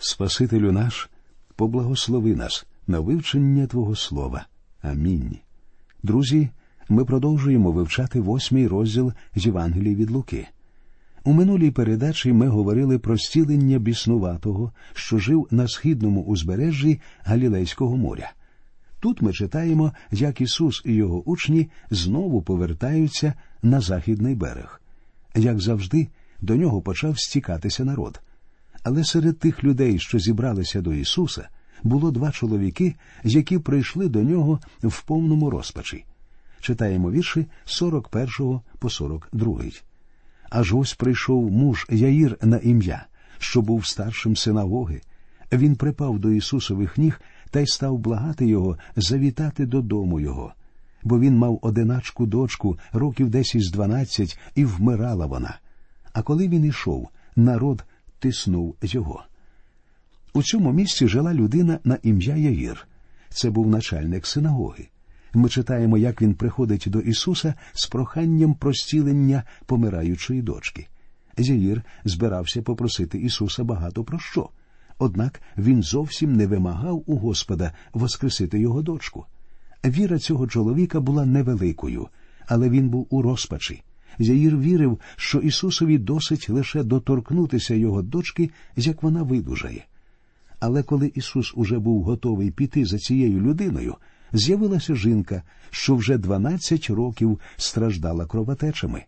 Спасителю наш, поблагослови нас на вивчення Твого Слова. Амінь. Друзі, ми продовжуємо вивчати восьмий розділ з Євангелії від Луки. У минулій передачі ми говорили про стілення біснуватого, що жив на східному узбережжі Галілейського моря. Тут ми читаємо, як Ісус і його учні знову повертаються на західний берег. Як завжди, до нього почав стікатися народ. Але серед тих людей, що зібралися до Ісуса, було два чоловіки, які прийшли до нього в повному розпачі. Читаємо вірші 41 по 42. Аж ось прийшов муж Яїр на ім'я, що був старшим синагоги. Він припав до Ісусових ніг та й став благати його завітати додому його. Бо він мав одиначку дочку, років десь із дванадцять, і вмирала вона. А коли він ішов, народ тиснув його. У цьому місці жила людина на ім'я Яїр. Це був начальник синагоги. Ми читаємо, як він приходить до Ісуса з проханням про стілення помираючої дочки. Яїр збирався попросити Ісуса багато про що. Однак він зовсім не вимагав у Господа воскресити його дочку. Віра цього чоловіка була невеликою, але він був у розпачі. Яїр вірив, що Ісусові досить лише доторкнутися його дочки, як вона видужає. Але коли Ісус уже був готовий піти за цією людиною, з'явилася жінка, що вже дванадцять років страждала кровотечами.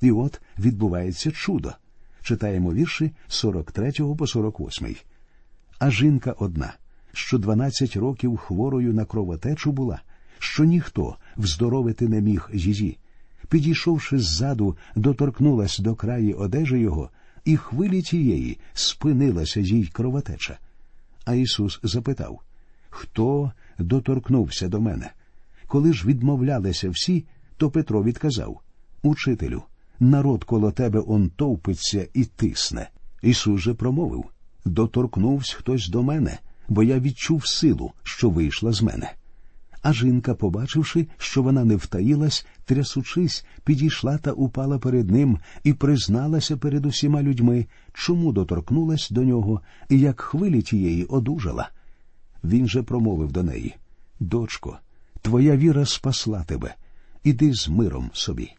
І от відбувається чудо. Читаємо вірші 43 по 48. А жінка одна, що дванадцять років хворою на кровотечу була, що ніхто вздоровити не міг її. Підійшовши ззаду, доторкнулась до краї одежі його, і хвилі тієї спинилася їй кровотеча. А Ісус запитав Хто доторкнувся до мене? Коли ж відмовлялися всі, то Петро відказав Учителю, народ коло тебе он товпиться і тисне. Ісус же промовив Доторкнувся хтось до мене, бо я відчув силу, що вийшла з мене. А жінка, побачивши, що вона не втаїлась, трясучись, підійшла та упала перед ним і призналася перед усіма людьми, чому доторкнулась до нього і як хвилі тієї одужала. Він же промовив до неї Дочко, твоя віра спасла тебе, іди з миром собі.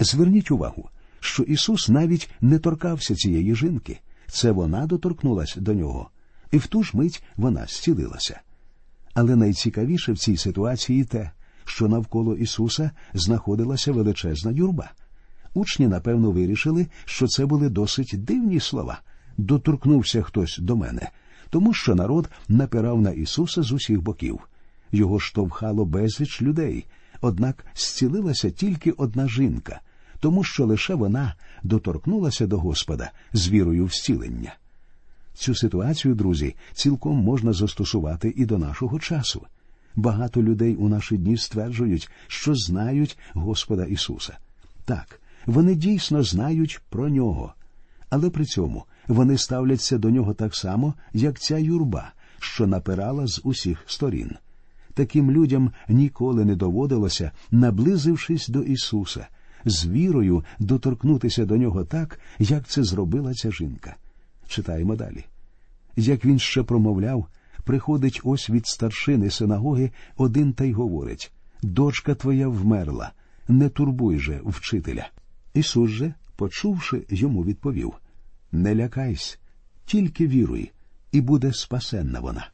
Зверніть увагу, що Ісус навіть не торкався цієї жінки. Це вона доторкнулася до нього, і в ту ж мить вона зцілилася. Але найцікавіше в цій ситуації те, що навколо Ісуса знаходилася величезна юрба. Учні, напевно, вирішили, що це були досить дивні слова. Доторкнувся хтось до мене, тому що народ напирав на Ісуса з усіх боків. Його штовхало безліч людей, однак зцілилася тільки одна жінка, тому що лише вона доторкнулася до Господа з вірою в зцілення. Цю ситуацію, друзі, цілком можна застосувати і до нашого часу. Багато людей у наші дні стверджують, що знають Господа Ісуса. Так, вони дійсно знають про нього, але при цьому вони ставляться до нього так само, як ця юрба, що напирала з усіх сторін. Таким людям ніколи не доводилося, наблизившись до Ісуса, з вірою доторкнутися до нього так, як це зробила ця жінка. Читаємо далі. Як він ще промовляв, приходить ось від старшини синагоги один та й говорить Дочка твоя вмерла, не турбуй же вчителя. Ісус же, почувши, йому відповів Не лякайся, тільки віруй, і буде спасенна вона.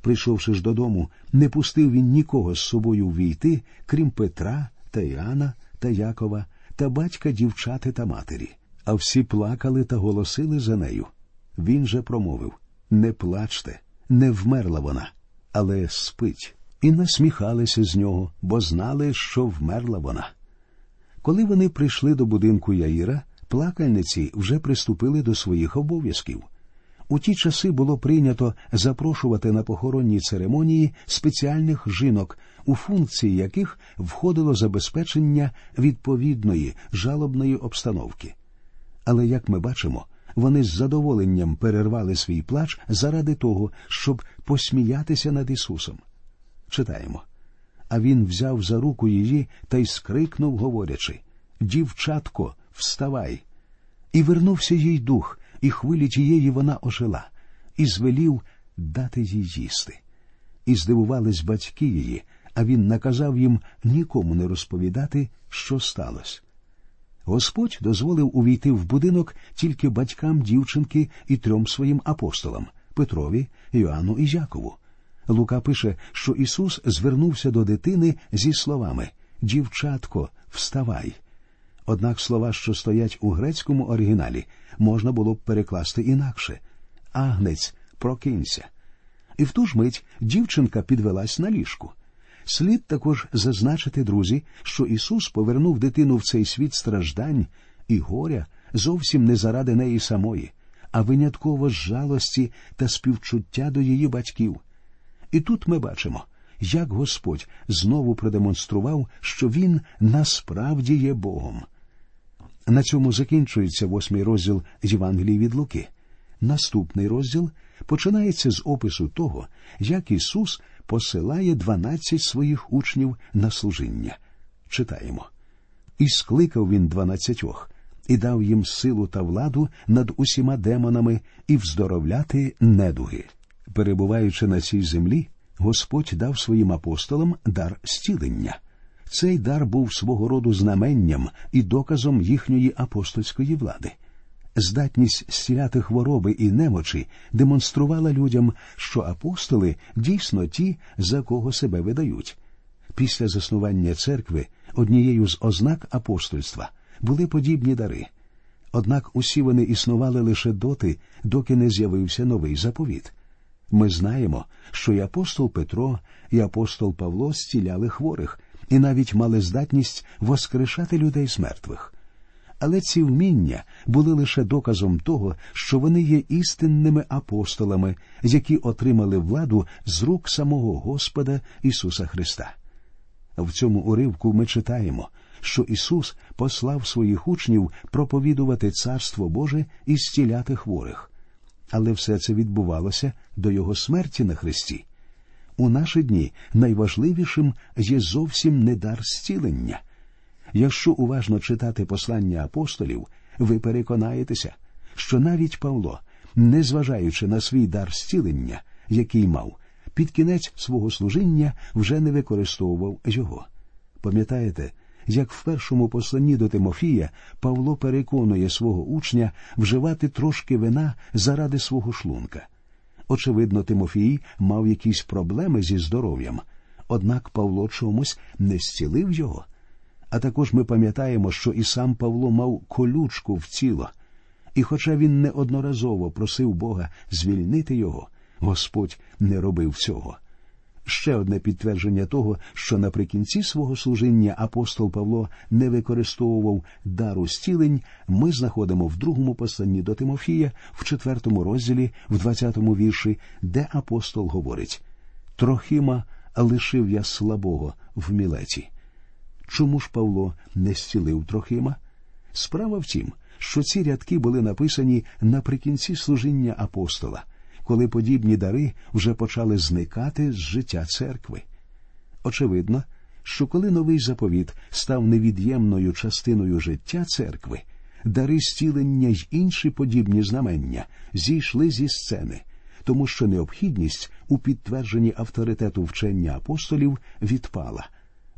Прийшовши ж додому, не пустив він нікого з собою ввійти, крім Петра та Іоанна та Якова та батька дівчати та матері, а всі плакали та голосили за нею. Він же промовив Не плачте, не вмерла вона, але спить, і насміхалися з нього, бо знали, що вмерла вона. Коли вони прийшли до будинку Яїра, плакальниці вже приступили до своїх обов'язків. У ті часи було прийнято запрошувати на похоронні церемонії спеціальних жінок, у функції яких входило забезпечення відповідної жалобної обстановки. Але, як ми бачимо, вони з задоволенням перервали свій плач заради того, щоб посміятися над Ісусом. Читаємо. А він взяв за руку її та й скрикнув, говорячи Дівчатко, вставай! І вернувся їй дух, і хвилі тієї вона ожила, і звелів дати їй їсти. І здивувались батьки її, а він наказав їм нікому не розповідати, що сталося. Господь дозволив увійти в будинок тільки батькам дівчинки і трьом своїм апостолам Петрові, Йоанну і Якову. Лука пише, що Ісус звернувся до дитини зі словами Дівчатко, вставай. Однак слова, що стоять у грецькому оригіналі, можна було б перекласти інакше Агнець, прокинься. І в ту ж мить дівчинка підвелась на ліжку. Слід також зазначити, друзі, що Ісус повернув дитину в цей світ страждань і горя зовсім не заради неї самої, а винятково з жалості та співчуття до її батьків. І тут ми бачимо, як Господь знову продемонстрував, що Він насправді є Богом. На цьому закінчується восьмий розділ Євангелії від Луки. Наступний розділ починається з опису того, як Ісус посилає дванадцять своїх учнів на служіння. Читаємо. І скликав він дванадцятьох, і дав їм силу та владу над усіма демонами і вздоровляти недуги. Перебуваючи на цій землі, Господь дав своїм апостолам дар стілення. Цей дар був свого роду знаменням і доказом їхньої апостольської влади. Здатність зціляти хвороби і немочі демонструвала людям, що апостоли дійсно ті, за кого себе видають. Після заснування церкви однією з ознак апостольства були подібні дари. Однак усі вони існували лише доти, доки не з'явився новий заповіт. Ми знаємо, що і апостол Петро, і апостол Павло зціляли хворих і навіть мали здатність воскрешати людей з мертвих. Але ці вміння були лише доказом того, що вони є істинними апостолами, які отримали владу з рук самого Господа Ісуса Христа. В цьому уривку ми читаємо, що Ісус послав своїх учнів проповідувати Царство Боже і зціляти хворих. Але все це відбувалося до Його смерті на Христі. У наші дні найважливішим є зовсім не дар зцілення. Якщо уважно читати послання апостолів, ви переконаєтеся, що навіть Павло, незважаючи на свій дар зцілення, який мав, під кінець свого служіння вже не використовував його. Пам'ятаєте, як в першому посланні до Тимофія Павло переконує свого учня вживати трошки вина заради свого шлунка. Очевидно, Тимофій мав якісь проблеми зі здоров'ям, однак Павло чомусь не зцілив його. А також ми пам'ятаємо, що і сам Павло мав колючку в тіло. І, хоча він неодноразово просив Бога звільнити його, Господь не робив цього. Ще одне підтвердження того, що наприкінці свого служіння апостол Павло не використовував дару стілень, ми знаходимо в другому посланні до Тимофія, в четвертому розділі, в двадцятому вірші, де апостол говорить Трохима лишив я слабого в мілеті. Чому ж Павло не зцілив Трохима? Справа в тім, що ці рядки були написані наприкінці служіння апостола, коли подібні дари вже почали зникати з життя церкви. Очевидно, що коли новий заповіт став невід'ємною частиною життя церкви, дари зцілення й інші подібні знамення зійшли зі сцени, тому що необхідність у підтвердженні авторитету вчення апостолів відпала.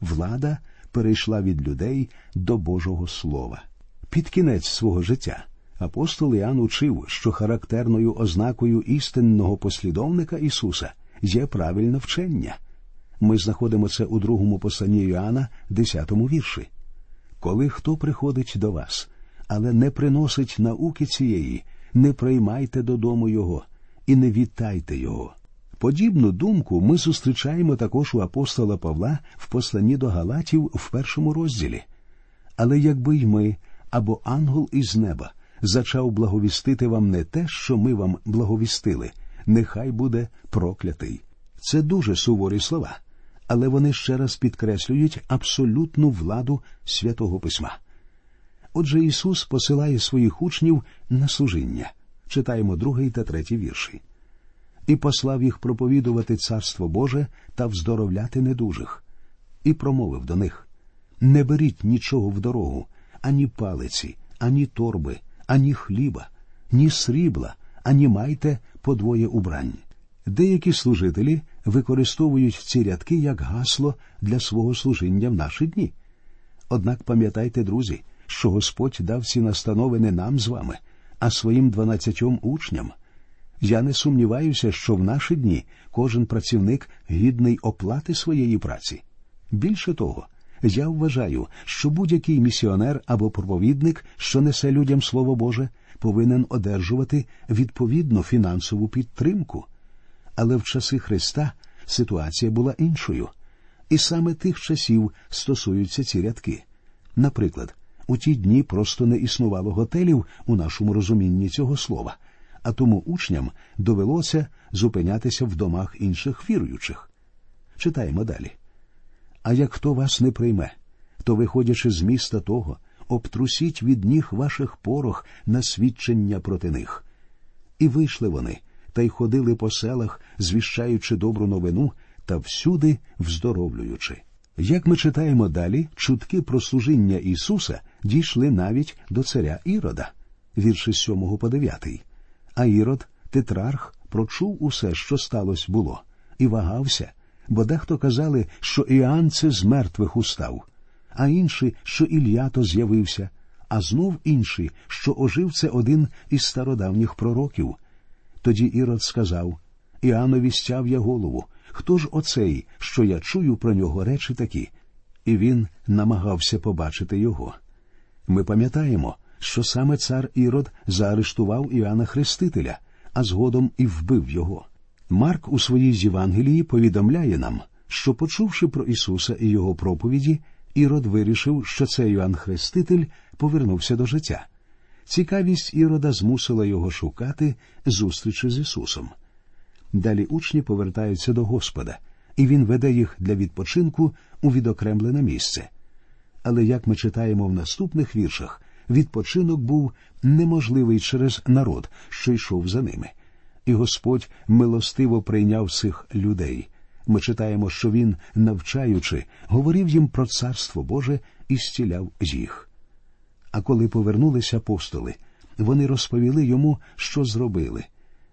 Влада перейшла від людей до Божого Слова. Під кінець свого життя апостол Іоанн учив, що характерною ознакою істинного послідовника Ісуса є правильне вчення. Ми знаходимо це у другому посланні Іоанна, десятому вірші. Коли хто приходить до вас, але не приносить науки цієї, не приймайте додому його і не вітайте його. Подібну думку ми зустрічаємо також у апостола Павла в посланні до Галатів в першому розділі. Але якби й ми або ангел із неба зачав благовістити вам не те, що ми вам благовістили, нехай буде проклятий. Це дуже суворі слова, але вони ще раз підкреслюють абсолютну владу святого письма. Отже, Ісус посилає своїх учнів на служіння. Читаємо другий та третій вірші і послав їх проповідувати Царство Боже та вздоровляти недужих, і промовив до них Не беріть нічого в дорогу, ані палиці, ані торби, ані хліба, ні срібла, ані майте по двоє убрань. Деякі служителі використовують ці рядки як гасло для свого служіння в наші дні. Однак пам'ятайте, друзі, що Господь дав ці настанови не нам з вами, а своїм дванадцятьом учням. Я не сумніваюся, що в наші дні кожен працівник гідний оплати своєї праці. Більше того, я вважаю, що будь-який місіонер або проповідник, що несе людям Слово Боже, повинен одержувати відповідну фінансову підтримку. Але в часи Христа ситуація була іншою, і саме тих часів стосуються ці рядки. Наприклад, у ті дні просто не існувало готелів у нашому розумінні цього слова, а тому учням довелося зупинятися в домах інших віруючих. Читаємо далі. А як хто вас не прийме, то, виходячи з міста того, обтрусіть від ніг ваших порох на свідчення проти них. І вийшли вони, та й ходили по селах, звіщаючи добру новину та всюди вздоровлюючи. Як ми читаємо далі, чутки про служіння Ісуса дійшли навіть до царя Ірода, вірші з 7 по 9. А Ірод, тетрарх, прочув усе, що сталося було, і вагався, бо дехто казали, що Іоанн це з мертвих устав, а інші, що Ілля то з'явився, а знов інші, що ожив це один із стародавніх пророків. Тоді Ірод сказав Іоаннові стяв я голову. Хто ж оцей, що я чую про нього речі такі? І він намагався побачити його. Ми пам'ятаємо, що саме цар Ірод заарештував Іоанна Хрестителя, а згодом і вбив його. Марк у своїй Євангелії повідомляє нам, що, почувши про Ісуса і Його проповіді, Ірод вирішив, що цей Іоанн Хреститель повернувся до життя. Цікавість Ірода змусила його шукати зустрічі з Ісусом. Далі учні повертаються до Господа, і Він веде їх для відпочинку у відокремлене місце. Але як ми читаємо в наступних віршах, відпочинок був неможливий через народ, що йшов за ними. І Господь милостиво прийняв цих людей. Ми читаємо, що Він, навчаючи, говорив їм про царство Боже і зціляв їх. А коли повернулися апостоли, вони розповіли йому, що зробили.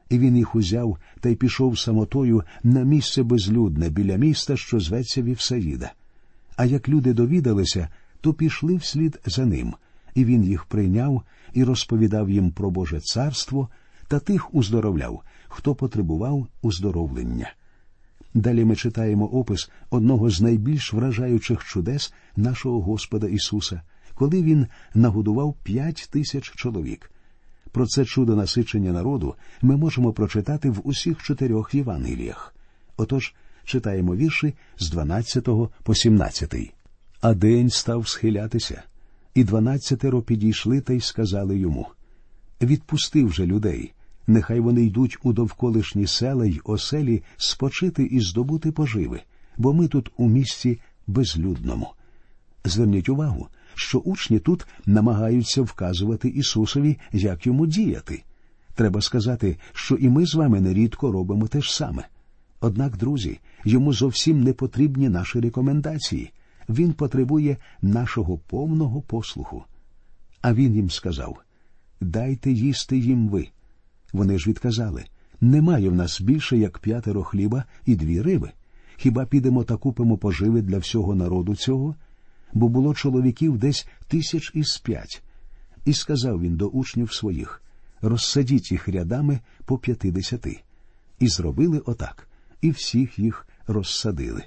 І він їх узяв та й пішов самотою на місце безлюдне біля міста, що зветься Вівсаїда. А як люди довідалися, то пішли вслід за ним, і він їх прийняв і розповідав їм про Боже царство та тих уздоровляв, хто потребував уздоровлення. Далі ми читаємо опис одного з найбільш вражаючих чудес нашого Господа Ісуса, коли Він нагодував п'ять тисяч чоловік. Про це чудо насичення народу ми можемо прочитати в усіх чотирьох Євангеліях. Отож, читаємо вірші з 12 по 17. А день став схилятися, і дванадцятеро підійшли та й сказали йому Відпусти вже людей, нехай вони йдуть у довколишні села й оселі спочити і здобути поживи, бо ми тут у місті безлюдному. Зверніть увагу, що учні тут намагаються вказувати Ісусові, як йому діяти. Треба сказати, що і ми з вами нерідко робимо те ж саме. Однак, друзі, йому зовсім не потрібні наші рекомендації. Він потребує нашого повного послуху. А він їм сказав Дайте їсти їм ви. Вони ж відказали немає в нас більше, як п'ятеро хліба і дві риби. Хіба підемо та купимо поживи для всього народу цього? Бо було чоловіків десь тисяч із п'ять. І сказав він до учнів своїх розсадіть їх рядами по п'ятидесяти. І зробили отак, і всіх їх розсадили.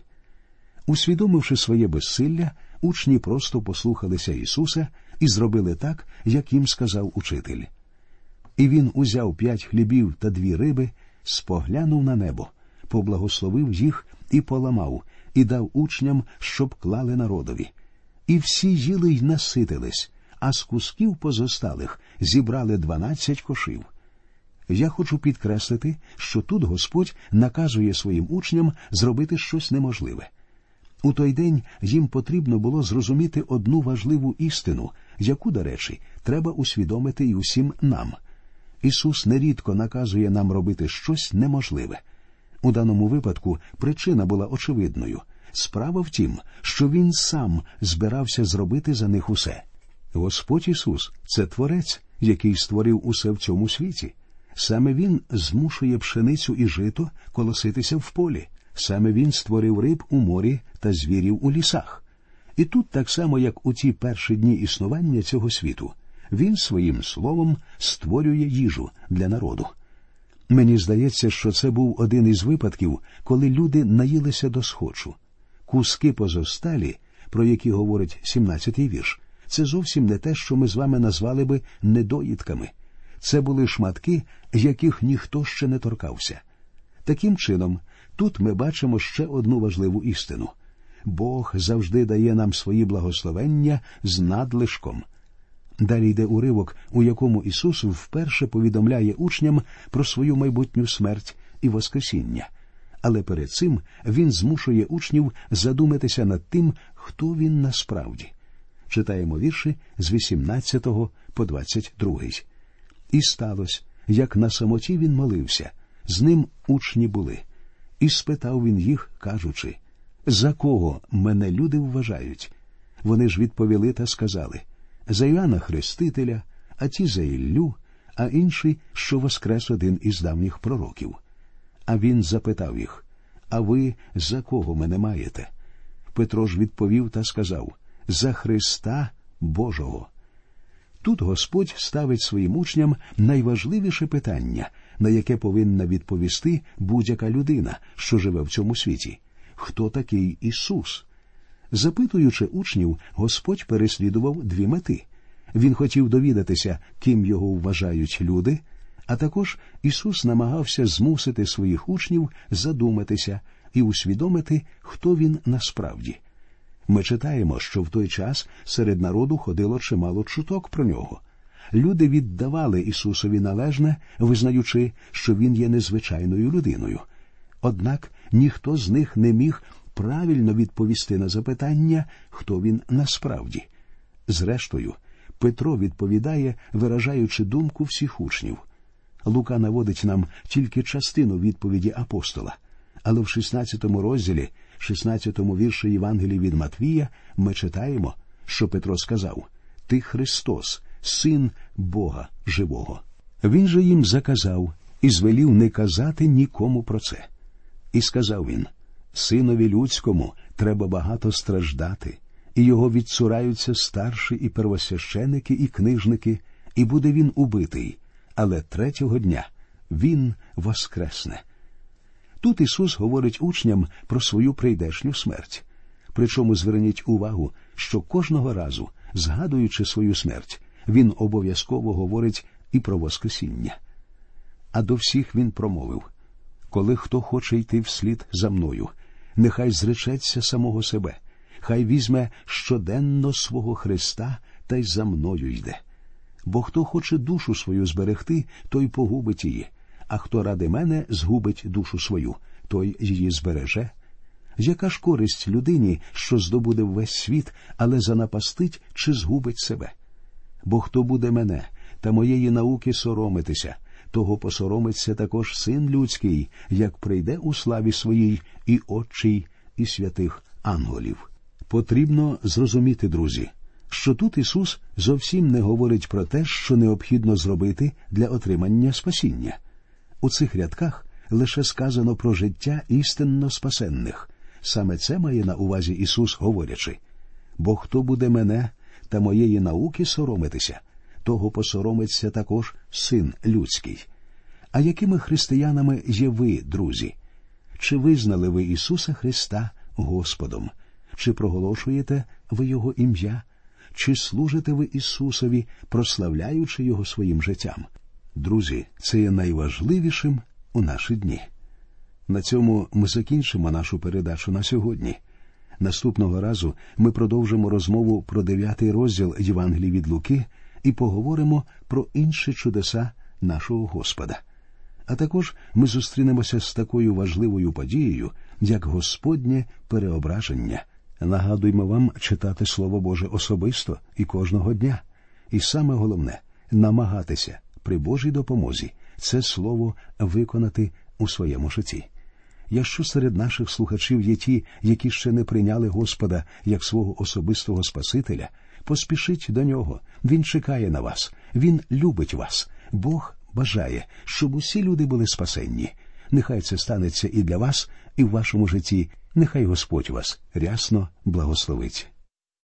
Усвідомивши своє безсилля, учні просто послухалися Ісуса і зробили так, як їм сказав учитель. І він узяв п'ять хлібів та дві риби, споглянув на небо, поблагословив їх і поламав, і дав учням, щоб клали народові. І всі їли й наситились, а з кусків позосталих зібрали дванадцять кошів. Я хочу підкреслити, що тут Господь наказує своїм учням зробити щось неможливе. У той день їм потрібно було зрозуміти одну важливу істину, яку, до речі, треба усвідомити й усім нам. Ісус нерідко наказує нам робити щось неможливе. У даному випадку причина була очевидною. Справа в тім, що Він сам збирався зробити за них усе. Господь Ісус це Творець, який створив усе в цьому світі. Саме він змушує пшеницю і жито колоситися в полі, саме він створив риб у морі та звірів у лісах. І тут, так само як у ті перші дні існування цього світу, він своїм словом створює їжу для народу. Мені здається, що це був один із випадків, коли люди наїлися до схочу. Куски позосталі, про які говорить 17-й вірш, це зовсім не те, що ми з вами назвали би недоїдками. Це були шматки, яких ніхто ще не торкався. Таким чином, тут ми бачимо ще одну важливу істину Бог завжди дає нам свої благословення з надлишком. Далі йде уривок, у якому Ісус вперше повідомляє учням про свою майбутню смерть і Воскресіння. Але перед цим Він змушує учнів задуматися над тим, хто він насправді. Читаємо вірші з 18 по 22. І сталося, як на самоті він молився, з ним учні були. І спитав він їх, кажучи За кого мене люди вважають? Вони ж відповіли та сказали за Іоанна Хрестителя, а ті за Іллю, а інший, що воскрес один із давніх пророків. А він запитав їх А ви за кого мене маєте? Петро ж відповів та сказав За Христа Божого. Тут Господь ставить своїм учням найважливіше питання, на яке повинна відповісти будь-яка людина, що живе в цьому світі. Хто такий Ісус? Запитуючи учнів, Господь переслідував дві мети. Він хотів довідатися, ким його вважають люди, а також Ісус намагався змусити своїх учнів задуматися і усвідомити, хто він насправді. Ми читаємо, що в той час серед народу ходило чимало чуток про нього. Люди віддавали Ісусові належне, визнаючи, що Він є незвичайною людиною. Однак ніхто з них не міг правильно відповісти на запитання, хто він насправді. Зрештою, Петро відповідає, виражаючи думку всіх учнів. Лука наводить нам тільки частину відповіді апостола, але в 16 розділі, 16 вірші Євангелії від Матвія, ми читаємо, що Петро сказав: Ти Христос, Син Бога Живого. Він же їм заказав і звелів не казати нікому про це. І сказав він Синові людському треба багато страждати, і його відцураються старші і первосвященики, і книжники, і буде він убитий, але третього дня він воскресне. Тут Ісус говорить учням про свою прийдешню смерть. Причому зверніть увагу, що кожного разу, згадуючи свою смерть, він обов'язково говорить і про Воскресіння. А до всіх він промовив коли хто хоче йти вслід за мною, нехай зречеться самого себе, хай візьме щоденно свого Христа та й за мною йде. Бо хто хоче душу свою зберегти, той погубить її, а хто ради мене згубить душу свою, той її збереже. Яка ж користь людині, що здобуде весь світ, але занапастить чи згубить себе? Бо хто буде мене та моєї науки соромитися, того посоромиться також син людський, як прийде у славі своїй і отчий, і святих ангелів. Потрібно зрозуміти, друзі, що тут Ісус зовсім не говорить про те, що необхідно зробити для отримання спасіння. У цих рядках лише сказано про життя істинно спасенних. Саме це має на увазі Ісус, говорячи бо хто буде мене та моєї науки соромитися, того посоромиться також син людський. А якими християнами є ви, друзі? Чи визнали ви Ісуса Христа Господом? Чи проголошуєте ви Його ім'я? Чи служите ви Ісусові, прославляючи Його своїм життям? Друзі, це є найважливішим у наші дні. На цьому ми закінчимо нашу передачу на сьогодні. Наступного разу ми продовжимо розмову про дев'ятий розділ Євангелії від Луки і поговоримо про інші чудеса нашого Господа. А також ми зустрінемося з такою важливою подією, як Господнє переображення. Нагадуємо вам читати Слово Боже особисто і кожного дня. І саме головне намагатися при Божій допомозі це слово виконати у своєму житті. Якщо серед наших слухачів є ті, які ще не прийняли Господа як свого особистого Спасителя, поспішіть до нього. Він чекає на вас, Він любить вас. Бог бажає, щоб усі люди були спасенні. Нехай це станеться і для вас, і в вашому житті. Нехай Господь вас рясно благословить.